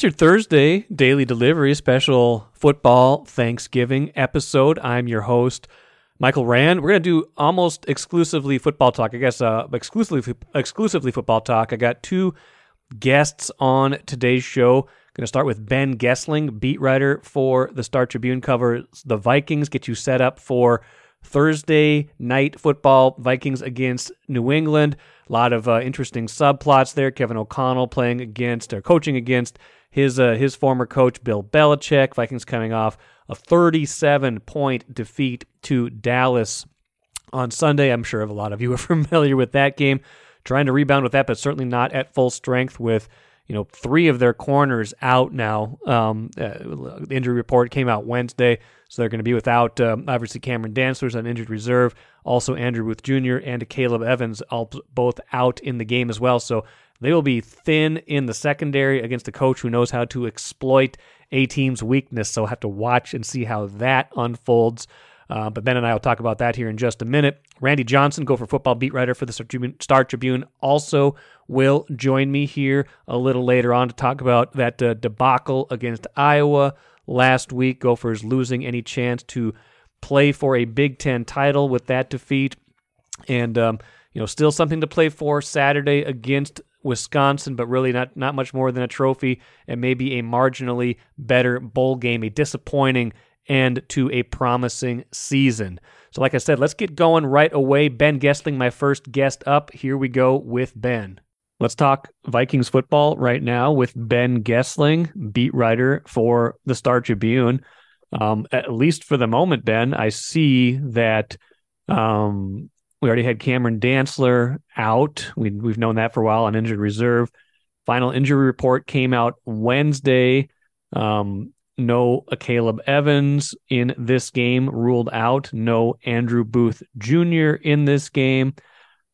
It's your Thursday daily delivery special football Thanksgiving episode. I'm your host, Michael Rand. We're going to do almost exclusively football talk. I guess uh, exclusively exclusively football talk. I got two guests on today's show. Going to start with Ben Goessling, beat writer for the Star Tribune, covers the Vikings. Get you set up for Thursday night football. Vikings against New England. A lot of uh, interesting subplots there. Kevin O'Connell playing against or coaching against his uh, his former coach Bill Belichick. Vikings coming off a 37 point defeat to Dallas on Sunday. I'm sure a lot of you are familiar with that game. Trying to rebound with that, but certainly not at full strength with you know three of their corners out now. Um, uh, the injury report came out Wednesday, so they're going to be without um, obviously Cameron Dantzler's on injured reserve, also Andrew Booth Jr. and Caleb Evans, all both out in the game as well. So they will be thin in the secondary against a coach who knows how to exploit a team's weakness. So have to watch and see how that unfolds. Uh, but Ben and I will talk about that here in just a minute. Randy Johnson, Gopher football beat writer for the Star Tribune, Star Tribune, also will join me here a little later on to talk about that uh, debacle against Iowa last week. Gophers losing any chance to play for a Big Ten title with that defeat, and um, you know still something to play for Saturday against Wisconsin, but really not not much more than a trophy and maybe a marginally better bowl game, a disappointing end to a promising season. So, like I said, let's get going right away. Ben Goessling, my first guest up. Here we go with Ben. Let's talk Vikings football right now with Ben Goessling, beat writer for the Star Tribune. Um, at least for the moment, Ben, I see that um, we already had Cameron Dantzler out. We, we've known that for a while on injured reserve. Final injury report came out Wednesday. Um, no Caleb Evans in this game ruled out. No Andrew Booth Jr. in this game.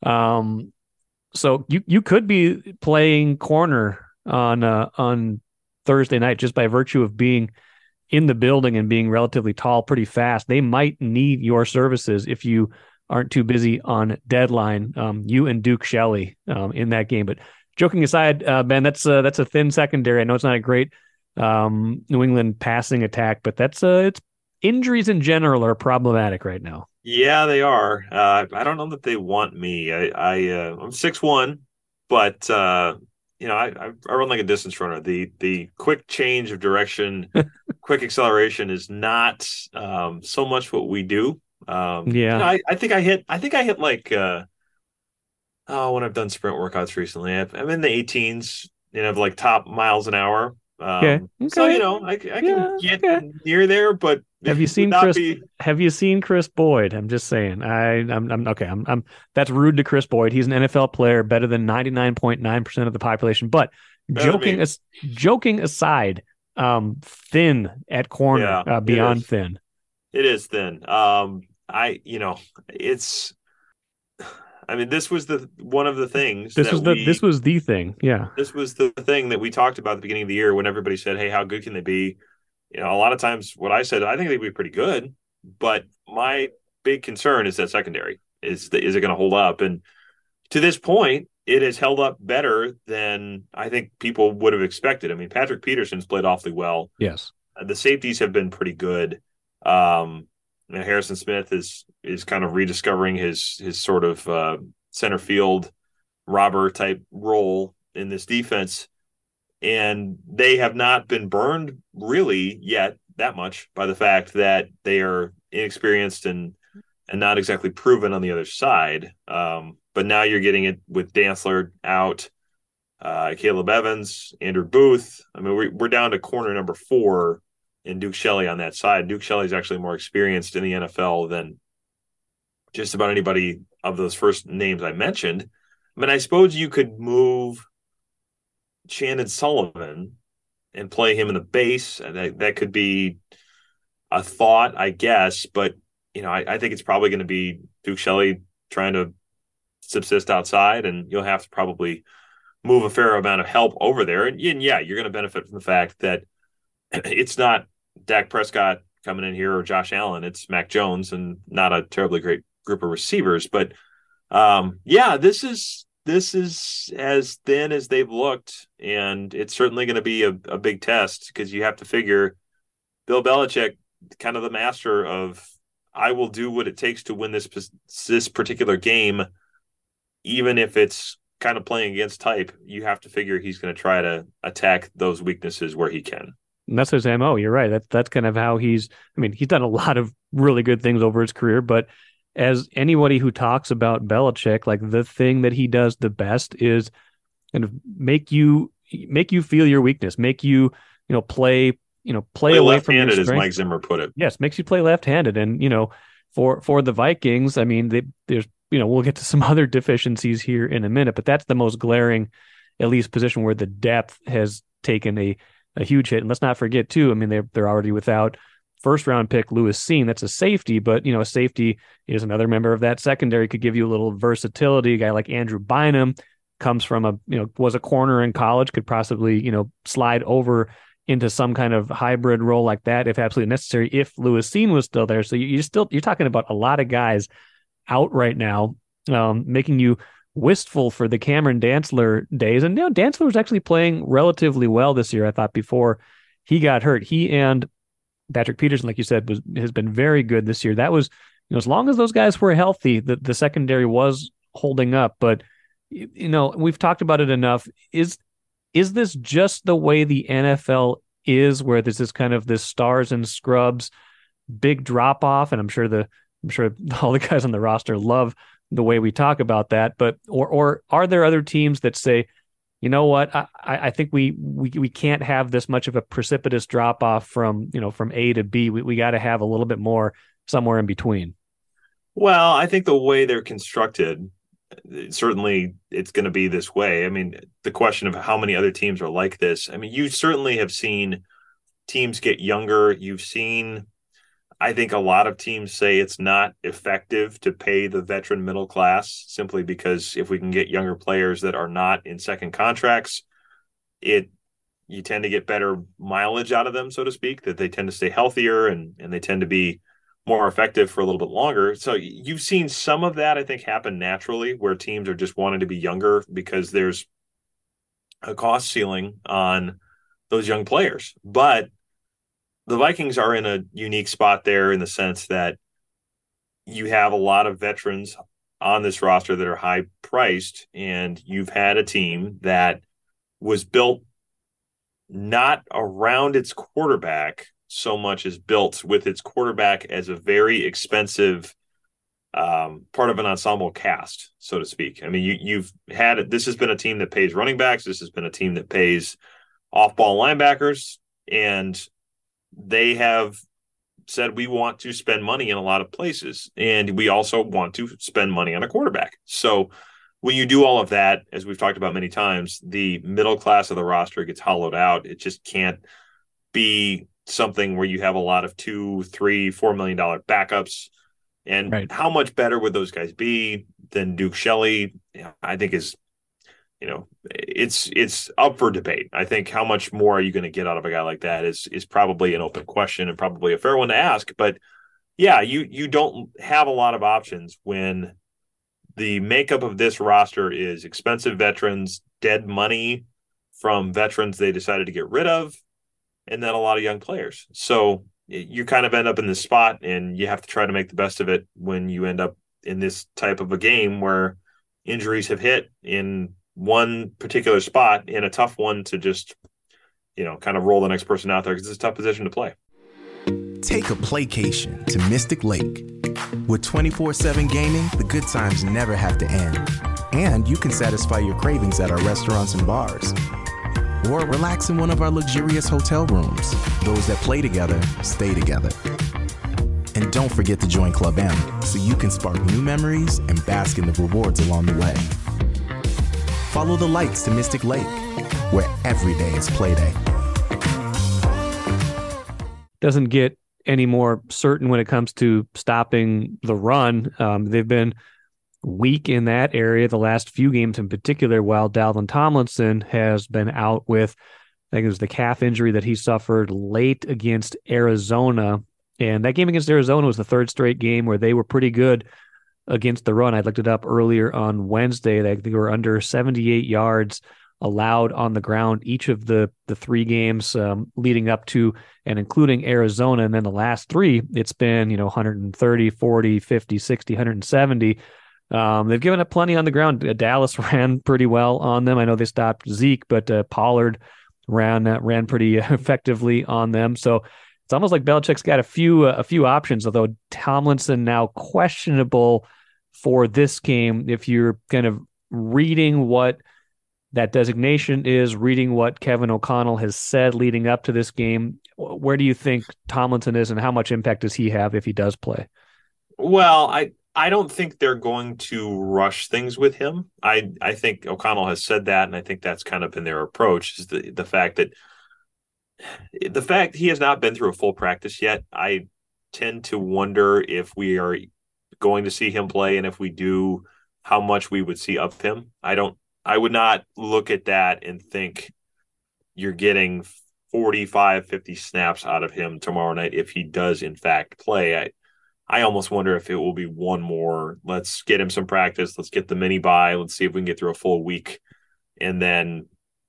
Um, so you you could be playing corner on uh, on Thursday night just by virtue of being in the building and being relatively tall, pretty fast. They might need your services if you aren't too busy on deadline. Um, you and Duke Shelley um, in that game. But joking aside, uh, Ben, that's uh, that's a thin secondary. I know it's not a great um, New England passing attack, but that's uh, it's injuries in general are problematic right now. Yeah, they are. Uh, I don't know that they want me. I, I uh, I'm six one, but uh, you know I, I run like a distance runner. The the quick change of direction, quick acceleration is not um, so much what we do. Um, yeah, you know, I, I think I hit. I think I hit like uh, oh, when I've done sprint workouts recently, i am in the 18s. You know, like top miles an hour. Um, okay. okay. So you know, I, I can yeah, get okay. near there, but have you seen Chris? Be... Have you seen Kris Boyd? I'm just saying. I, I'm, I'm okay. I'm, I'm. That's rude to Kris Boyd. He's an NFL player, better than 99.9 percent of the population. But better joking, as, joking aside, um, thin at corner, yeah, uh, beyond it thin. It is thin. Um, I, you know, it's. I mean, this was the one of the things. This was the we, this was the thing. Yeah, this was the thing that we talked about at the beginning of the year when everybody said, "Hey, how good can they be?" You know, a lot of times what I said, I think they'd be pretty good, but my big concern is that secondary is the, is it going to hold up? And to this point, it has held up better than I think people would have expected. I mean, Patrick Peterson's played awfully well. Yes, the safeties have been pretty good. Um, know, Harrison Smith is is kind of rediscovering his his sort of uh, center field robber type role in this defense, and they have not been burned really yet that much by the fact that they are inexperienced and and not exactly proven on the other side. Um, but now you're getting it with Dantzler out, uh, Caleb Evans, Andrew Booth. I mean, we're, we're down to corner number four and Duke Shelley on that side. Duke Shelley is actually more experienced in the NFL than just about anybody of those first names I mentioned. I mean, I suppose you could move Chandon Sullivan and play him in the base. That that could be a thought, I guess. But you know, I, I think it's probably going to be Duke Shelley trying to subsist outside, and you'll have to probably move a fair amount of help over there. And, and yeah, you're going to benefit from the fact that it's not Dak Prescott coming in here or Josh Allen. It's Mac Jones and not a terribly great group of receivers. But um, yeah, this is this is as thin as they've looked, and it's certainly going to be a, a big test because you have to figure Bill Belichick, kind of the master of I will do what it takes to win this this particular game, even if it's kind of playing against type. You have to figure he's going to try to attack those weaknesses where he can. And that's his mo. You're right. That's that's kind of how he's. I mean, he's done a lot of really good things over his career, but as anybody who talks about Belichick, like the thing that he does the best is kind of make you make you feel your weakness, make you you know play you know play, play away from your strength. as Mike Zimmer put it. Yes, makes you play left-handed, and you know for for the Vikings, I mean, they, there's you know we'll get to some other deficiencies here in a minute, but that's the most glaring, at least position where the depth has taken a a huge hit. And let's not forget too, I mean they're they're already without first round pick Lewis Cine. That's a safety, but you know, a safety is another member of that secondary could give you a little versatility. A guy like Andrew Bynum comes from a you know was a corner in college, could possibly you know slide over into some kind of hybrid role like that if absolutely necessary. If Lewis Cine was still there, so you, you still you're talking about a lot of guys out right now, um, making you wistful for the Cameron Dantzler days. And you know, Dantzler was actually playing relatively well this year. I thought before he got hurt. He and Patrick Peterson, like you said, was has been very good this year. That was, you know, as long as those guys were healthy, the, the secondary was holding up. But you know, we've talked about it enough. Is is this just the way the NFL is, where there's this kind of this stars and scrubs big drop off? And I'm sure the I'm sure all the guys on the roster love the way we talk about that. But or or are there other teams that say, you know what? I, I think we, we we can't have this much of a precipitous drop off from you know from A to B. We we got to have a little bit more somewhere in between. Well, I think the way they're constructed, certainly it's going to be this way. I mean, the question of how many other teams are like this. I mean, you certainly have seen teams get younger. You've seen I think a lot of teams say it's not effective to pay the veteran middle class simply because if we can get younger players that are not in second contracts, it you tend to get better mileage out of them, so to speak, that they tend to stay healthier and and they tend to be more effective for a little bit longer. So you've seen some of that, I think, happen naturally where teams are just wanting to be younger because there's a cost ceiling on those young players. But the Vikings are in a unique spot there in the sense that you have a lot of veterans on this roster that are high priced, and you've had a team that was built not around its quarterback so much as built with its quarterback as a very expensive um, part of an ensemble cast, so to speak. I mean, you, you've had this has been a team that pays running backs. This has been a team that pays off-ball linebackers, and they have said we want to spend money in a lot of places and we also want to spend money on a quarterback. So when you do all of that, as we've talked about many times, the middle class of the roster gets hollowed out. It just can't be something where you have a lot of two, three, four million dollar backups. And right. how much better would those guys be than Duke Shelley? I think is you know, it's it's up for debate. I think how much more are you going to get out of a guy like that is is probably an open question and probably a fair one to ask. But yeah, you you don't have a lot of options when the makeup of this roster is expensive veterans, dead money from veterans they decided to get rid of, and then a lot of young players. So you kind of end up in this spot, and you have to try to make the best of it when you end up in this type of a game where injuries have hit in one particular spot in a tough one to just, you know, kind of roll the next person out there because it's a tough position to play. Take a playcation to Mystic Lake. With 24 7 gaming, the good times never have to end. And you can satisfy your cravings at our restaurants and bars. Or relax in one of our luxurious hotel rooms. Those that play together stay together. And don't forget to join Club M so you can spark new memories and bask in the rewards along the way follow the lights to Mystic Lake, where every day is playday. Doesn't get any more certain when it comes to stopping the run. Um, they've been weak in that area the last few games in particular, while Dalvin Tomlinson has been out with, I think it was the calf injury that he suffered late against Arizona. And that game against Arizona was the third straight game where they were pretty good against the run. I looked it up earlier on Wednesday. They, they were under 78 yards allowed on the ground each of the the three games um, leading up to and including Arizona and then the last three it's been you know 130 40 50 60 170 um, they've given up plenty on the ground Dallas ran pretty well on them I know they stopped Zeke but uh, Pollard ran uh, ran pretty effectively on them so it's almost like Belichick's got a few uh, a few options although Tomlinson now questionable for this game if you're kind of reading what that designation is reading what Kevin O'Connell has said leading up to this game. Where do you think Tomlinson is, and how much impact does he have if he does play? Well, I I don't think they're going to rush things with him. I I think O'Connell has said that, and I think that's kind of been their approach. Is the the fact that the fact he has not been through a full practice yet. I tend to wonder if we are going to see him play, and if we do, how much we would see of him. I don't I would not look at that and think you're getting 45, 50 snaps out of him tomorrow night if he does, in fact, play. I, I almost wonder if it will be one more. Let's get him some practice. Let's get the mini bye. Let's see if we can get through a full week and then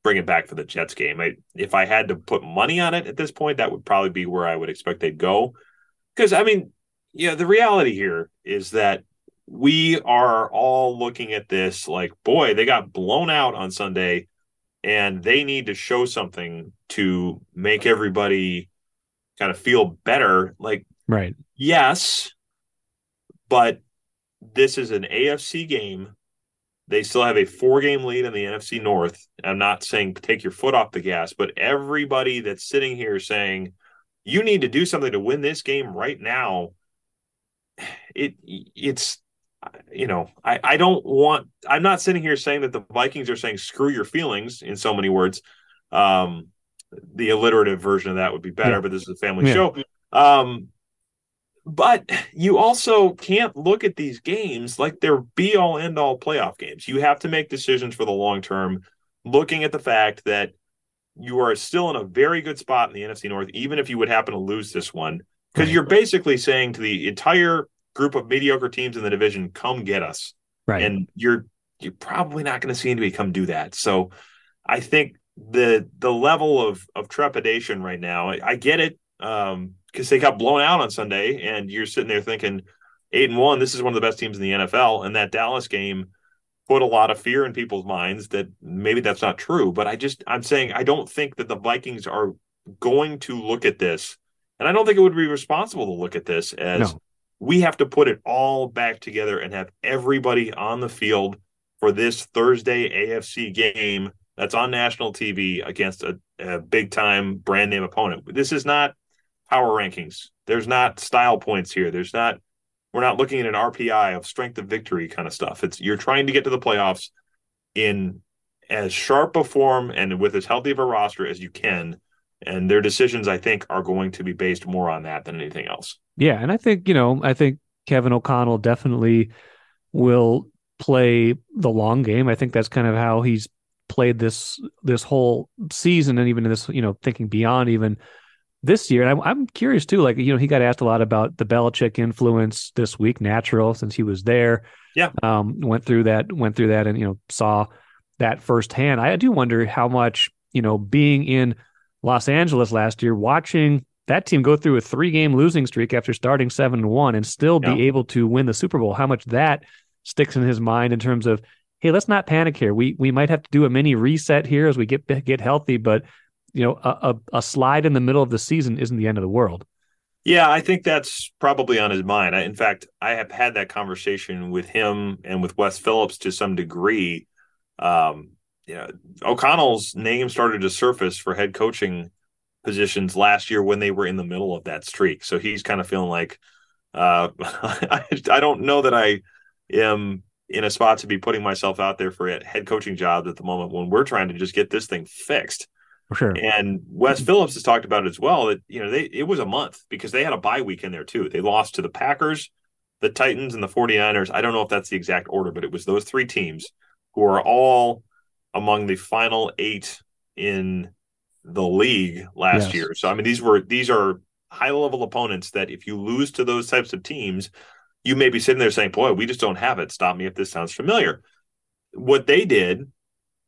bring it back for the Jets game. I, if I had to put money on it at this point, that would probably be where I would expect they'd go. Because, I mean, yeah, the reality here is that we are all looking at this like, boy, they got blown out on Sunday and they need to show something to make everybody kind of feel better. Like, right. Yes, but this is an AFC game. They still have a four game lead in the NFC North. I'm not saying take your foot off the gas, but everybody that's sitting here saying you need to do something to win this game right now, it it's you know, I, I don't want, I'm not sitting here saying that the Vikings are saying screw your feelings in so many words. Um, the alliterative version of that would be better, but this is a family yeah. show. Um, but you also can't look at these games like they're be all end all playoff games. You have to make decisions for the long term, looking at the fact that you are still in a very good spot in the NFC North, even if you would happen to lose this one, because right. you're basically saying to the entire group of mediocre teams in the division come get us. Right. And you're you're probably not going to see anybody come do that. So I think the the level of of trepidation right now, I, I get it. Um, because they got blown out on Sunday, and you're sitting there thinking, eight and one, this is one of the best teams in the NFL. And that Dallas game put a lot of fear in people's minds that maybe that's not true. But I just I'm saying I don't think that the Vikings are going to look at this, and I don't think it would be responsible to look at this as no we have to put it all back together and have everybody on the field for this Thursday AFC game that's on national TV against a, a big time brand name opponent. This is not power rankings. There's not style points here. There's not we're not looking at an RPI of strength of victory kind of stuff. It's you're trying to get to the playoffs in as sharp a form and with as healthy of a roster as you can. And their decisions, I think, are going to be based more on that than anything else. Yeah, and I think you know, I think Kevin O'Connell definitely will play the long game. I think that's kind of how he's played this this whole season, and even this, you know, thinking beyond even this year. And I'm, I'm curious too. Like you know, he got asked a lot about the Belichick influence this week, natural since he was there. Yeah, um, went through that, went through that, and you know, saw that firsthand. I do wonder how much you know being in Los Angeles last year, watching that team go through a three game losing streak after starting seven and one and still be able to win the Super Bowl. How much that sticks in his mind in terms of, hey, let's not panic here. We we might have to do a mini reset here as we get get healthy, but you know, a, a, a slide in the middle of the season isn't the end of the world. Yeah, I think that's probably on his mind. I, in fact, I have had that conversation with him and with Wes Phillips to some degree. Um, you know, O'Connell's name started to surface for head coaching positions last year when they were in the middle of that streak. So he's kind of feeling like uh, I, I don't know that I am in a spot to be putting myself out there for a head coaching jobs at the moment when we're trying to just get this thing fixed. Sure. And Wes Phillips has talked about it as well that you know they it was a month because they had a bye week in there too. They lost to the Packers, the Titans, and the 49ers. I don't know if that's the exact order, but it was those three teams who are all among the final eight in the league last yes. year. So I mean these were these are high level opponents that if you lose to those types of teams, you may be sitting there saying, Boy, we just don't have it. Stop me if this sounds familiar. What they did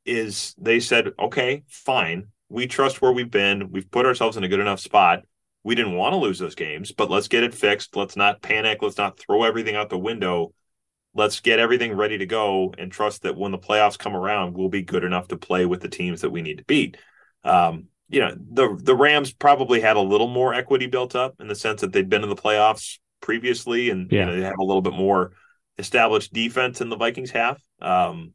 is they said, Okay, fine. We trust where we've been. We've put ourselves in a good enough spot. We didn't want to lose those games, but let's get it fixed. Let's not panic. Let's not throw everything out the window. Let's get everything ready to go and trust that when the playoffs come around, we'll be good enough to play with the teams that we need to beat. Um, you know, the the Rams probably had a little more equity built up in the sense that they'd been in the playoffs previously and yeah. you know, they have a little bit more established defense in the Vikings have. Um,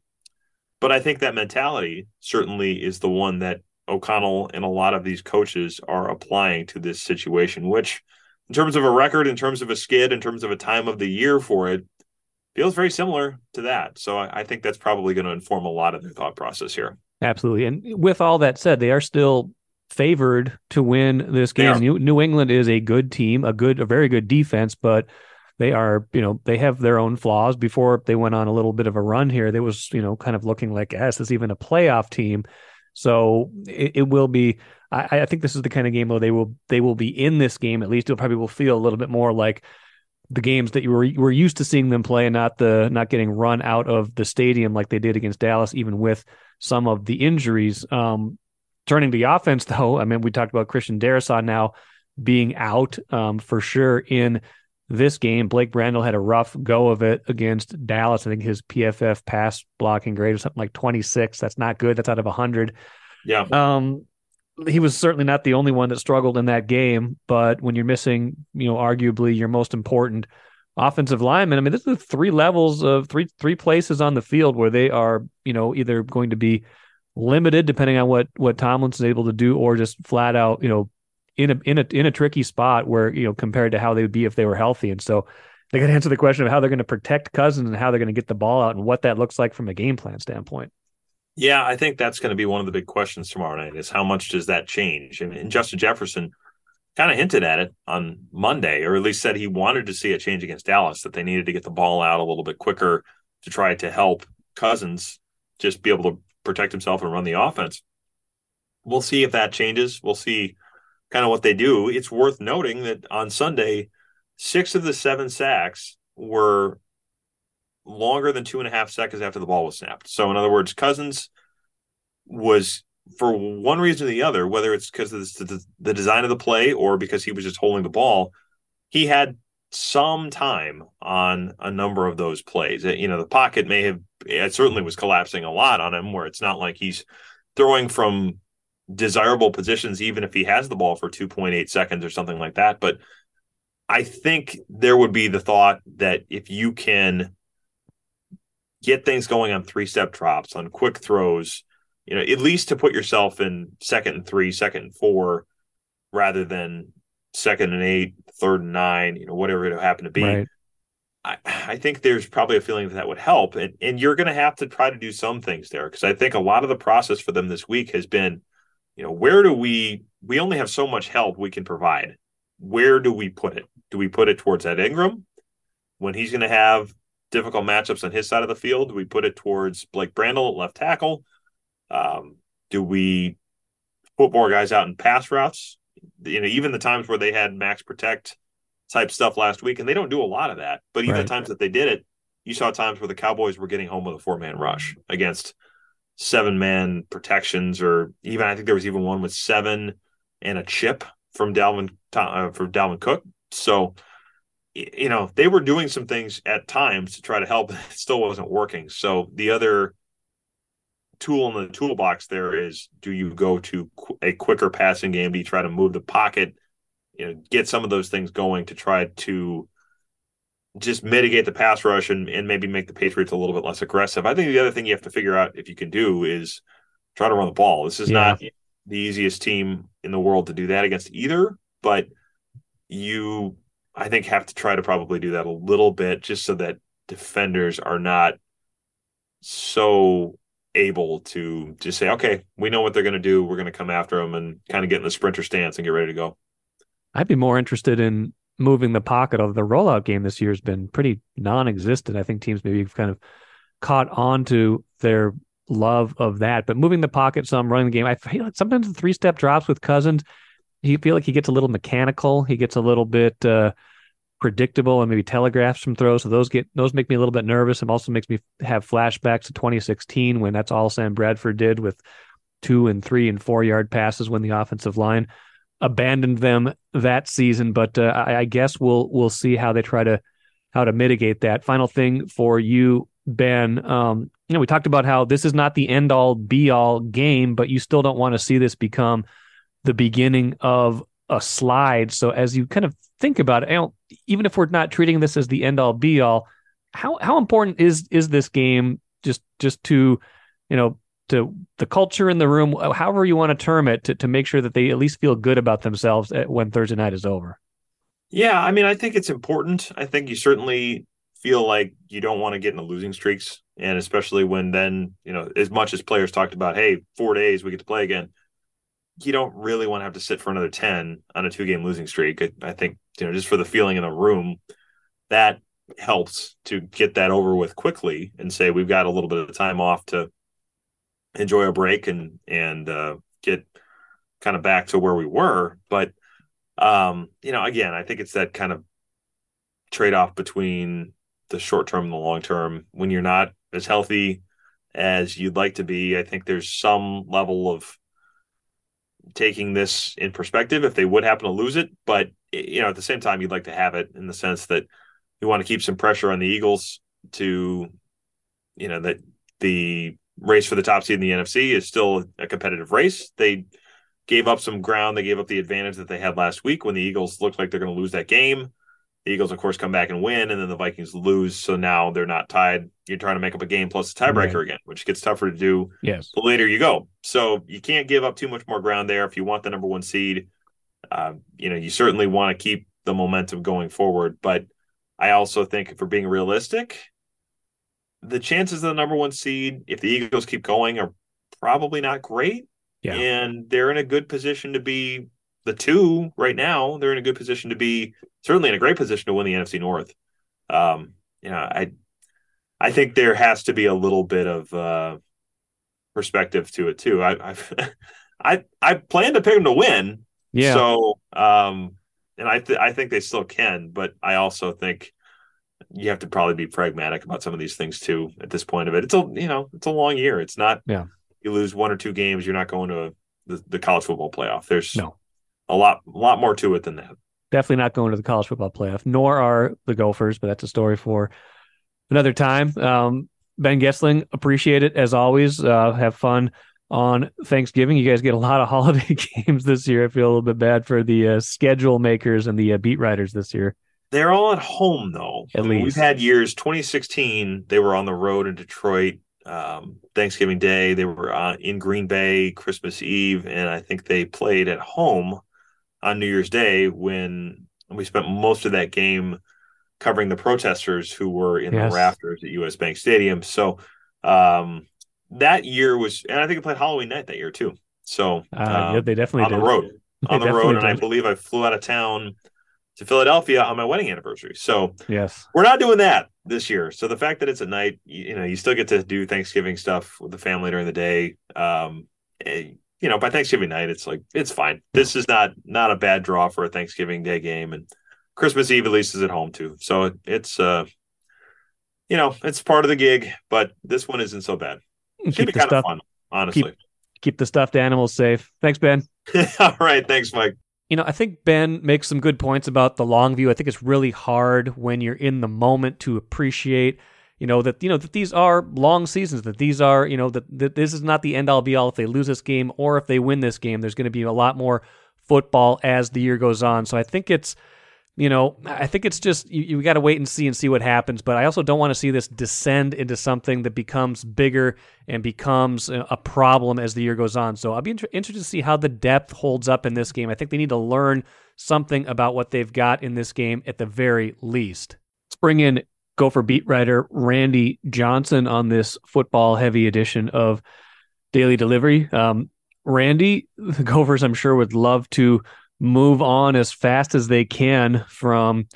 but I think that mentality certainly is the one that O'Connell and a lot of these coaches are applying to this situation, which, in terms of a record, in terms of a skid, in terms of a time of the year for it, feels very similar to that. So I, I think that's probably going to inform a lot of their thought process here. Absolutely. And with all that said, they are still favored to win this game. New, New England is a good team, a good, a very good defense, but they are, you know, they have their own flaws. Before they went on a little bit of a run here, they was, you know, kind of looking like, yes, this is even a playoff team. So it, it will be. I, I, think this is the kind of game where they will they will be in this game. At least it probably will feel a little bit more like the games that you were were used to seeing them play, and not the not getting run out of the stadium like they did against Dallas, even with some of the injuries. Um, turning to the offense, though, I mean, we talked about Christian Darrisaw now being out um, for sure in this game. Blake Brandel had a rough go of it against Dallas. I think his PFF pass blocking grade was something like 26. That's not good. That's out of 100. Yeah. Um, he was certainly not the only one that struggled in that game, but when you're missing, you know, arguably your most important offensive lineman, I mean, this is three levels of three three places on the field where they are, you know, either going to be limited depending on what what Tomlinson's able to do, or just flat out, you know, in a in a in a tricky spot where you know compared to how they would be if they were healthy. And so they got to answer the question of how they're going to protect Cousins and how they're going to get the ball out and what that looks like from a game plan standpoint. Yeah, I think that's going to be one of the big questions tomorrow night is how much does that change? And, and Justin Jefferson kind of hinted at it on Monday, or at least said he wanted to see a change against Dallas, that they needed to get the ball out a little bit quicker to try to help Cousins just be able to protect himself and run the offense. We'll see if that changes. We'll see kind of what they do. It's worth noting that on Sunday, six of the seven sacks were longer than two and a half seconds after the ball was snapped. So, in other words, Cousins was for one reason or the other, whether it's because of the, the design of the play or because he was just holding the ball, he had some time on a number of those plays. You know, the pocket may have, it certainly was collapsing a lot on him, where it's not like he's throwing from desirable positions, even if he has the ball for 2.8 seconds or something like that. But I think there would be the thought that if you can get things going on three step drops, on quick throws, you know, at least to put yourself in second and three, second and four, rather than second and eight, third and nine, you know, whatever it happen to be. Right. I, I think there's probably a feeling that that would help. And, and you're going to have to try to do some things there because I think a lot of the process for them this week has been you know, where do we we only have so much help we can provide. Where do we put it? Do we put it towards Ed Ingram when he's going to have difficult matchups on his side of the field? Do we put it towards Blake Brandel at left tackle? Um, do we put more guys out in pass routes? You know, even the times where they had max protect type stuff last week, and they don't do a lot of that. But even right. the times that they did it, you saw times where the Cowboys were getting home with a four man rush against seven man protections, or even I think there was even one with seven and a chip from Dalvin uh, for Dalvin Cook. So, you know, they were doing some things at times to try to help. It still wasn't working. So the other tool in the toolbox there is: do you go to a quicker passing game? Do you try to move the pocket? You know, get some of those things going to try to just mitigate the pass rush and, and maybe make the Patriots a little bit less aggressive. I think the other thing you have to figure out if you can do is try to run the ball. This is yeah. not the easiest team in the world to do that against either, but you I think have to try to probably do that a little bit just so that defenders are not so able to just say, okay, we know what they're going to do. We're going to come after them and kind of get in the sprinter stance and get ready to go. I'd be more interested in moving the pocket of the rollout game this year has been pretty non-existent. I think teams maybe have kind of caught on to their love of that. But moving the pocket some, running the game, I feel like sometimes the three-step drops with Cousins, you feel like he gets a little mechanical. He gets a little bit uh, predictable and maybe telegraphs some throws. So those get those make me a little bit nervous. It also makes me have flashbacks to 2016 when that's all Sam Bradford did with two and three and four yard passes when the offensive line abandoned them that season. But uh, I, I guess we'll we'll see how they try to how to mitigate that. Final thing for you, Ben. Um, you know, we talked about how this is not the end all be all game, but you still don't want to see this become the beginning of a slide. So as you kind of think about it, you know, even if we're not treating this as the end all be all, how how important is is this game just just to you know to the culture in the room, uh, however you want to term it, to, to make sure that they at least feel good about themselves uh, when Thursday night is over? Yeah, I mean, I think it's important. I think you certainly feel like you don't want to get into losing streaks. And especially when then, you know, as much as players talked about, hey, four days, we get to play again, you don't really want to have to sit for another 10 on a two game losing streak. I, I think, you know, just for the feeling in the room, that helps to get that over with quickly and say we've got a little bit of time off to enjoy a break and and uh, get kind of back to where we were. But um, you know, again, I think it's that kind of trade off between the short term and the long term. When you're not as healthy as you'd like to be, I think there's some level of taking this in perspective if they would happen to lose it. But you know, at the same time, you'd like to have it in the sense that you want to keep some pressure on the Eagles to, you know, that the race for the top seed in the NFC is still a competitive race. They gave up some ground. They gave up the advantage that they had last week when the Eagles looked like they're going to lose that game. The Eagles, of course, come back and win, and then the Vikings lose. So now they're not tied. You're trying to make up a game plus a tiebreaker right. again, which gets tougher to do yes. the later you go. So you can't give up too much more ground there if you want the number one seed. Uh, you know, you certainly want to keep the momentum going forward. But I also think if we're being realistic, the chances of the number one seed, if the Eagles keep going, are probably not great. Yeah. And they're in a good position to be the two right now. They're in a good position to be certainly in a great position to win the NFC North. Um, you know, I I think there has to be a little bit of uh, perspective to it too. I I've, I I plan to pick them to win. Yeah. So um, and I th- I think they still can, but I also think you have to probably be pragmatic about some of these things too at this point of it. It's a you know it's a long year. It's not yeah. You lose one or two games, you're not going to a, the, the college football playoff. There's no a lot a lot more to it than that. Definitely not going to the college football playoff. Nor are the Gophers, but that's a story for another time. Um, ben Goessling, appreciate it as always. Uh, have fun on Thanksgiving. You guys get a lot of holiday games this year. I feel a little bit bad for the uh, schedule makers and the uh, beat writers this year. They're all at home though. At I mean, least we've had years. 2016, they were on the road in Detroit. Um, Thanksgiving Day, they were uh, in Green Bay Christmas Eve, and I think they played at home on New Year's Day when we spent most of that game covering the protesters who were in yes. the rafters at US Bank Stadium. So um, that year was, and I think I played Halloween night that year too. So uh, yeah, they definitely on did. the road, on the road, and I believe I flew out of town to Philadelphia on my wedding anniversary. So yes, we're not doing that this year. So the fact that it's a night, you, you know, you still get to do Thanksgiving stuff with the family during the day. Um, and, eh, you know, by Thanksgiving night, it's like it's fine. This is not not a bad draw for a Thanksgiving Day game, and Christmas Eve at least is at home too. So it, it's uh, you know, it's part of the gig, but this one isn't so bad. It should be kind stuff, of fun, honestly. Keep, keep the stuffed animals safe. Thanks, Ben. All right, thanks, Mike you know, I think Ben makes some good points about the long view. I think it's really hard when you're in the moment to appreciate, you know, that you know that these are long seasons. That these are, you know, that, that this is not the end all be all. If they lose this game or if they win this game, there's going to be a lot more football as the year goes on. So I think it's you know, I think it's just you, you got to wait and see and see what happens. But I also don't want to see this descend into something that becomes bigger and becomes a problem as the year goes on. So I'll be inter- interested to see how the depth holds up in this game. I think they need to learn something about what they've got in this game at the very least. Let's bring in Gopher beat writer Randy Johnson on this football heavy edition of Daily Delivery. Um, Randy, the Gophers, I'm sure, would love to move on as fast as they can from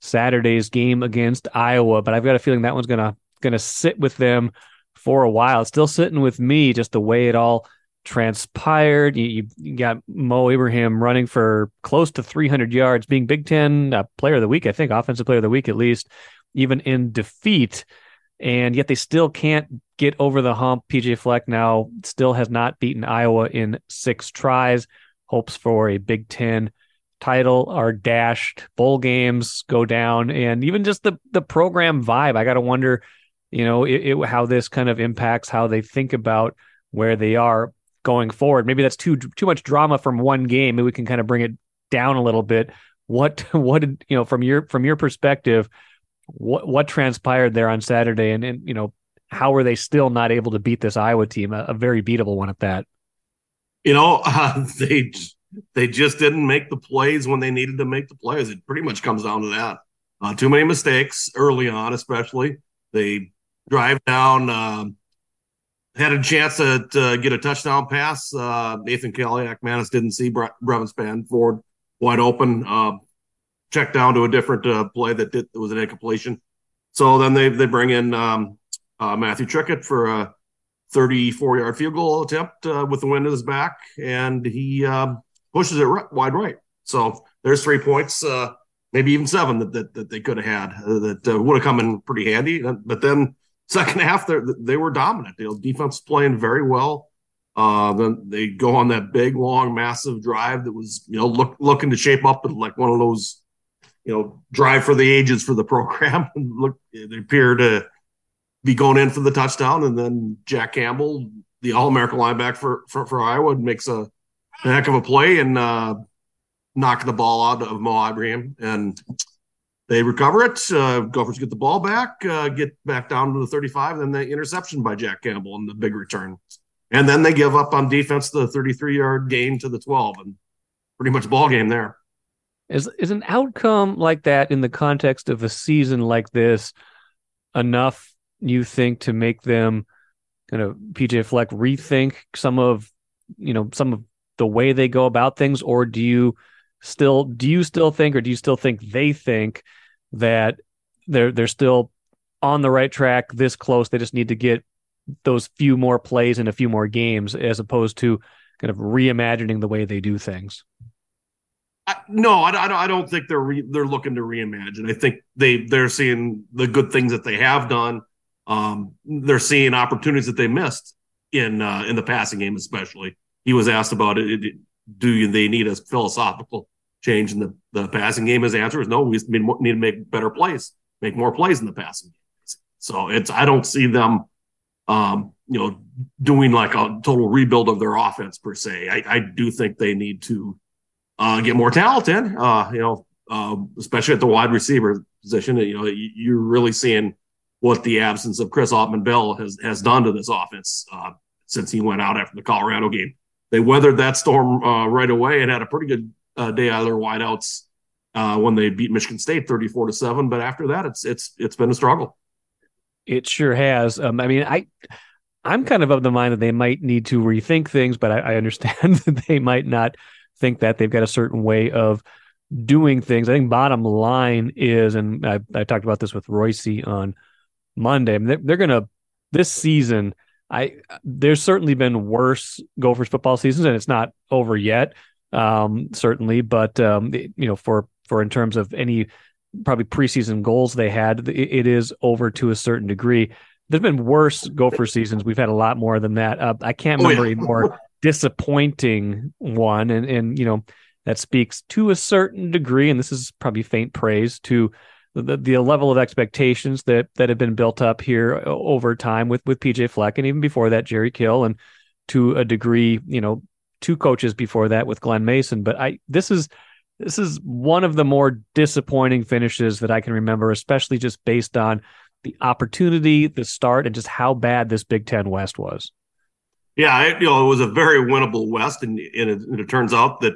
Saturday's game against Iowa, but I've got a feeling that one's gonna gonna sit with them for a while. It's still sitting with me, just the way it all transpired. You, you, got Mo Ibrahim running for close to 300 yards, being Big Ten uh, Player of the Week, I think, Offensive Player of the Week at least, even in defeat. And yet they still can't get over the hump. PJ Fleck now still has not beaten Iowa in six tries. Hopes for a Big Ten title are dashed. Bowl games go down, and even just the the program vibe. I got to wonder, you know, it, it, how this kind of impacts how they think about where they are going forward. Maybe that's too too much drama from one game. Maybe we can kind of bring it down a little bit. What what did you know from your from your perspective? What what transpired there on Saturday, and and you know how were they still not able to beat this Iowa team, a, a very beatable one at that? You know, uh, they they just didn't make the plays when they needed to make the plays. It pretty much comes down to that. Uh, too many mistakes early on, especially. They drive down. Uh, had a chance to, get a touchdown pass. Uh, Athan Kaliakmanis didn't see Bre- Brevin Spann-Ford wide open. Uh, checked down to a different uh, play that did that was an incompletion. So then they they bring in um, Matthew Trickett for a 34 yard field goal attempt uh, with the wind at his back, and he um, pushes it right, wide right. So there's three points, uh, maybe even seven that that, that they could have had uh, that uh, would have come in pretty handy. But then second half, they were dominant. The defense playing very well. Uh, then they go on that big, long, massive drive that was you know look, looking to shape up like one of those you know drive for the ages for the program. look, they appear to be going in for the touchdown, and then Jack Campbell, the All American linebacker for, for, for Iowa, makes a heck of a play and uh, knock the ball out of Mo Ibrahim. And they recover it. Uh, Gophers get the ball back, uh, get back down to the 35, and then the interception by Jack Campbell and the big return. And then they give up on defense the 33 yard gain to the 12, and pretty much ball game there. Is is an outcome like that in the context of a season like this enough you think to make them kind of PJ Fleck rethink some of you know some of the way they go about things, or do you still do you still think, or do you still think they think that they're they're still on the right track, this close? They just need to get those few more plays in a few more games, as opposed to kind of reimagining the way they do things. I, no, I, I, don't. I, don't think they're re, they're looking to reimagine. I think they they're seeing the good things that they have done. Um, they're seeing opportunities that they missed in uh, in the passing game, especially he was asked about it. Do they need a philosophical change in the, the passing game? His answer is no. We need to make better plays, make more plays in the passing game. So it's I don't see them, um, you know, doing like a total rebuild of their offense per se. I, I do think they need to uh, get more talent in. Uh, you know, uh, especially at the wide receiver position. You know, you're really seeing what the absence of Chris Autman-Bell has has done to this offense uh, since he went out after the Colorado game. They weathered that storm uh, right away and had a pretty good uh, day out of their wideouts uh, when they beat Michigan State 34 to 7 but after that it's it's it's been a struggle. It sure has. Um, i mean i i'm kind of of the mind that they might need to rethink things but i, I understand that they might not think that. They've got a certain way of doing things. I think bottom line is and i, I talked about this with royce on monday I mean, they're, they're gonna this season I there's certainly been worse Gophers football seasons, and it's not over yet, um, certainly. But um, you know, for for in terms of any probably preseason goals they had, it, it is over to a certain degree. There's been worse Gopher seasons. We've had a lot more than that. Uh, I can't remember oh, yeah. a more disappointing one, and and you know that speaks to a certain degree, and this is probably faint praise to the, the level of expectations that that have been built up here over time with with PJ Fleck and even before that Jerry Kill and to a degree, you know, two coaches before that with Glen Mason. But I this is this is one of the more disappointing finishes that I can remember, especially just based on the opportunity, the start, and just how bad this Big Ten West was. Yeah, it, you know, it was a very winnable West, and, and, it, and, it, turns out that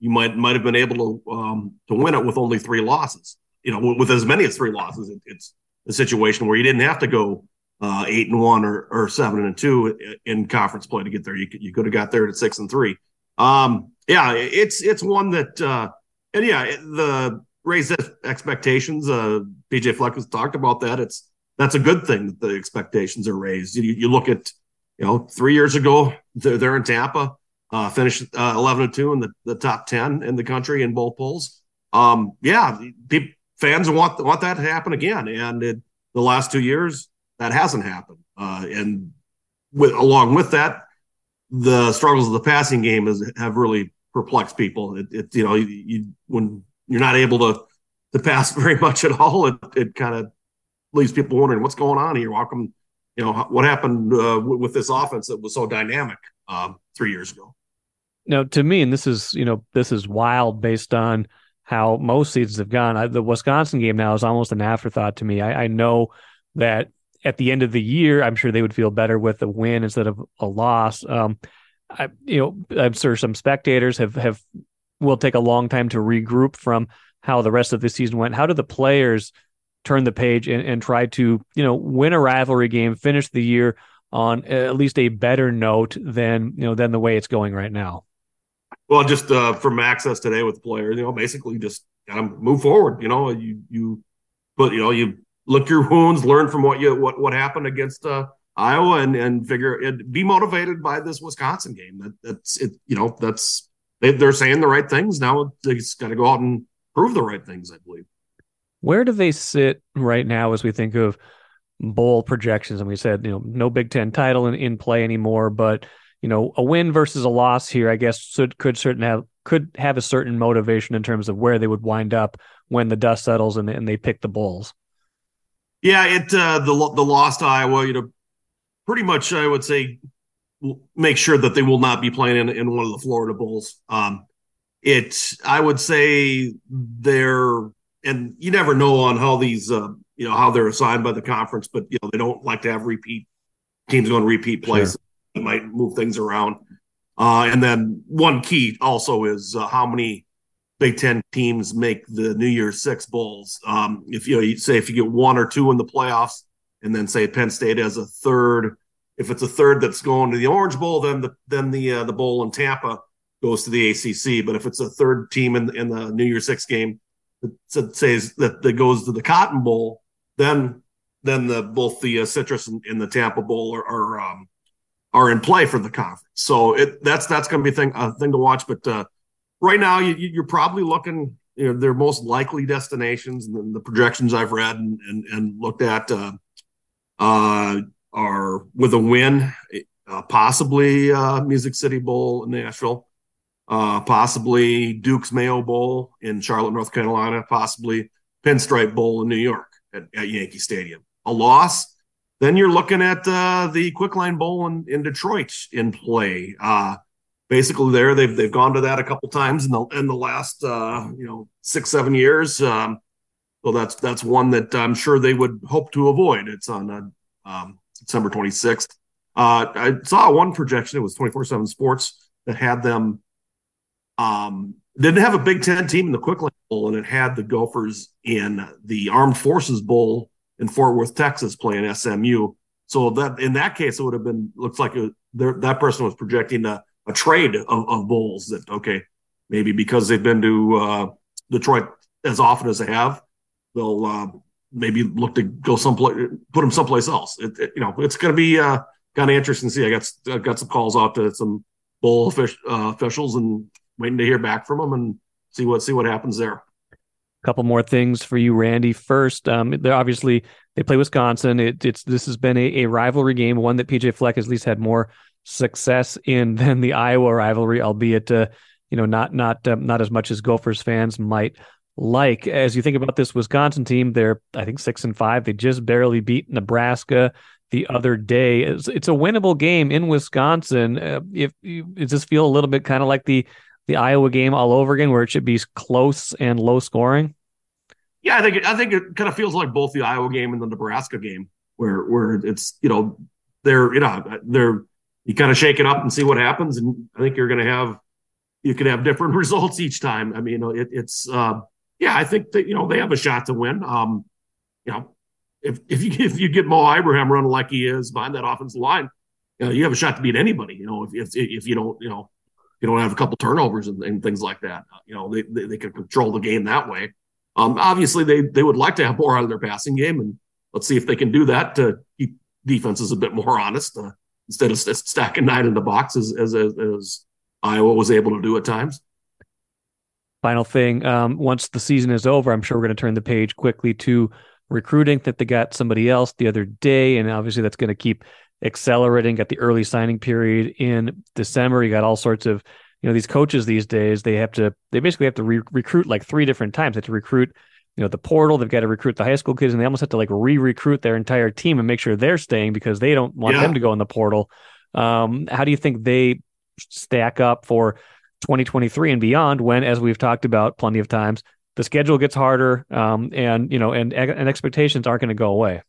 you might might have been able to um, to win it with only three losses you know, with as many as three losses, it, it's a situation where you didn't have to go uh, eight and one or, or seven and two in conference play to get there. You could, you could have got there at six and three. Um, yeah, it's it's one that, uh, and yeah, the raised expectations. Uh, PJ Fleck has talked about that. It's that's a good thing that the expectations are raised. You, you look at you know, three years ago, they're, they're in Tampa, uh, finished uh, 11 2 in the, the top 10 in the country in both polls. Um, yeah, fans want want that to happen again, and it, the last two years that hasn't happened. Uh, and with along with that, the struggles of the passing game is, have really perplexed people. It, it you know you, you, when you're not able to to pass very much at all, it it kind of leaves people wondering what's going on here. How come you know what happened uh, with this offense that was so dynamic um, three years ago? Now, to me, and this is you know this is wild based on how most seasons have gone. I, the Wisconsin game now is almost an afterthought to me. I, I, know that at the end of the year, I'm sure they would feel better with a win instead of a loss. Um, I, you know, I'm sure some spectators have have will take a long time to regroup from how the rest of the season went. How do the players turn the page and, and try to you know win a rivalry game, finish the year on at least a better note than you know than the way it's going right now? Well, just uh, from access today with the players, you know, basically just kind of move forward. You know, you you but you know you look your wounds, learn from what you what what happened against uh, Iowa, and and figure it, be motivated by this Wisconsin game. That that's it. You know, that's they, they're saying the right things now. They just got to go out and prove the right things. I believe. Where do they sit right now as we think of bowl projections? And we said, you know, no Big Ten title in, in play anymore, but you know, a win versus a loss here, I guess, should, could certain have could have a certain motivation in terms of where they would wind up when the dust settles and, and they pick the Bulls. Yeah, it uh, the the loss to Iowa, you know, pretty much I would say make sure that they will not be playing in, in one of the Florida Bowls. Um, it I would say they're and you never know on how these uh, you know how they're assigned by the conference, but you know they don't like to have repeat teams going to repeat plays. Might move things around. Uh, and then one key also is uh, how many Big Ten teams make the New Year's Six bowls. Um, if you, know, you say if you get one or two in the playoffs, and then say Penn State has a third, if it's a third that's going to the Orange Bowl, then the then the uh, the bowl in Tampa goes to the ACC. But if it's a third team in in the New Year's Six game that says that that goes to the Cotton Bowl, then then the both the uh, Citrus and, and, the Tampa Bowl are, are um, are in play for the conference. So it that's that's going to be a thing a thing to watch. But uh, right now, you, are probably looking. You know, their most likely destinations and the projections I've read and and, and looked at uh, uh, are with a win, uh, possibly uh, Music City Bowl in Nashville, uh, possibly Duke's Mayo Bowl in Charlotte, North Carolina, possibly Pinstripe Bowl in New York at, at Yankee Stadium. A loss then you're looking at uh, the Quick Lane Bowl in, in Detroit in play. Uh, basically, there they've they've gone to that a couple times in the in the last uh, you know six seven years. Um, so that's that's one that I'm sure they would hope to avoid. It's on uh, um, December 26th. Uh, I saw one projection. It was 24 seven Sports that had them. Um, didn't have a Big Ten team in the Quick Lane Bowl, and it had the Gophers in the Armed Forces Bowl in Fort Worth, Texas, playing SMU. So that in that case, it would have been looks like that person was projecting a, a trade of, of Bulls. That okay, maybe because they've been to uh, Detroit as often as they have, they'll uh, maybe look to go someplace, put them someplace else. It, it, you know, it's going to be uh, kind of interesting to see. I got I got some calls out to some bowl uh, officials and waiting to hear back from them and see what see what happens there couple more things for you, Randy. First, um, they're obviously they play Wisconsin. It, it's this has been a, a, rivalry game, one that PJ Fleck has at least had more success in than the Iowa rivalry, albeit uh, you know not not um, not as much as Gophers fans might like. As you think about this Wisconsin team, they're I think six and five. They just barely beat Nebraska the other day. It's, it's a winnable game in Wisconsin. Uh, if does this feel a little bit kind of like the the Iowa game all over again, where it should be close and low scoring? Yeah, I think it, I think it kind of feels like both the Iowa game and the Nebraska game, where where it's you know they're you know they're you kind of shake it up and see what happens, and I think you're going to have you can have different results each time. I mean, it, it's uh, yeah, I think that you know they have a shot to win. Um, you know, if if you if you get Mo Ibrahim running like he is behind that offensive line, you know, you have a shot to beat anybody. You know, if if, if you don't you know you don't have a couple turnovers and, and things like that. You know, they, they, they can control the game that way. Um, obviously, they they would like to have more out of their passing game, and let's see if they can do that to keep defenses a bit more honest. Uh, instead of stacking nine in the box as, as, as Iowa was able to do at times. Final thing, um, once the season is over, I'm sure we're going to turn the page quickly to recruiting. That they got somebody else the other day, and obviously that's going to keep accelerating. Got the early signing period in December. You got all sorts of you know these coaches these days. They have to they basically have to re- recruit like three different times. They have to recruit you know the portal. They've got to recruit the high school kids, and they almost have to like re-recruit their entire team and make sure they're staying because they don't want yeah. them to go in the portal. Um, how do you think they stack up for 2023 and beyond? When, as we've talked about plenty of times, the schedule gets harder, um, and you know, and and expectations aren't going to go away.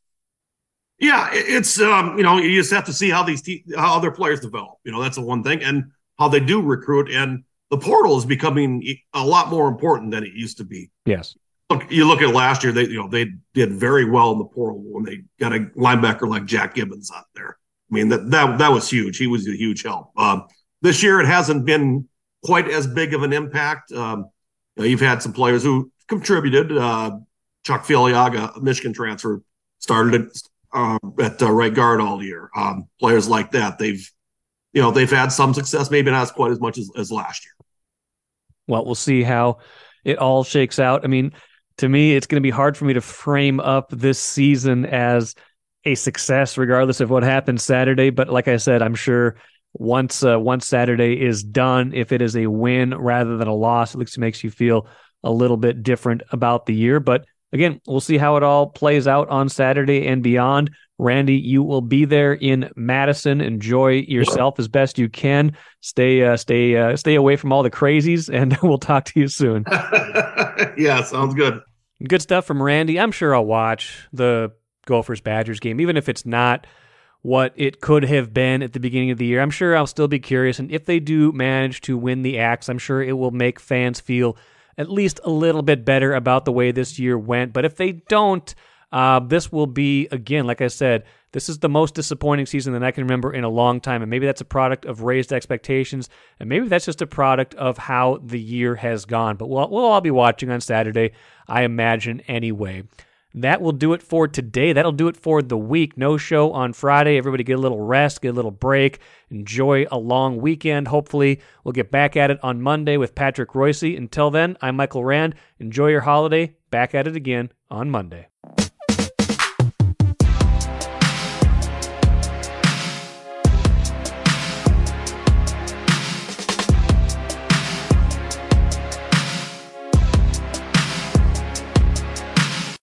Yeah, it's um, you know, you just have to see how these te- how other players develop. You know, that's the one thing, and how they do recruit. And the portal is becoming a lot more important than it used to be. Yes look, you look at last year, they you know they did very well in the portal when they got a linebacker like Jack Gibbons out there. I mean that that that was huge. He was a huge help. Um, this year, it hasn't been quite as big of an impact. Um, you know, you've had some players who contributed. Uh, Chuck Filiaga, Michigan transfer, started uh, at uh, right guard all year. Um, players like that, they've you know they've had some success, maybe not quite as much as, as last year. Well, we'll see how it all shakes out. I mean, to me, it's going to be hard for me to frame up this season as a success, regardless of what happens Saturday. But like I said, I'm sure once uh, once Saturday is done, if it is a win rather than a loss, at least it makes you feel a little bit different about the year. But again, we'll see how it all plays out on Saturday and beyond. Randy, you will be there in Madison. Enjoy yourself as best you can. Stay, uh, stay, uh, stay away from all the crazies, and we'll talk to you soon. yeah, sounds good. Good stuff from Randy. I'm sure I'll watch the Gophers Badgers game, even if it's not what it could have been at the beginning of the year. I'm sure I'll still be curious, and if they do manage to win the axe, I'm sure it will make fans feel at least a little bit better about the way this year went. But if they don't, uh, this will be, again, like I said, this is the most disappointing season that I can remember in a long time. And maybe that's a product of raised expectations. And maybe that's just a product of how the year has gone. But we'll, we'll all be watching on Saturday, I imagine, anyway. That will do it for today. That'll do it for the week. No show on Friday. Everybody get a little rest, get a little break, enjoy a long weekend. Hopefully, we'll get back at it on Monday with Patrick Royce. Until then, I'm Michael Rand. Enjoy your holiday. Back at it again on Monday.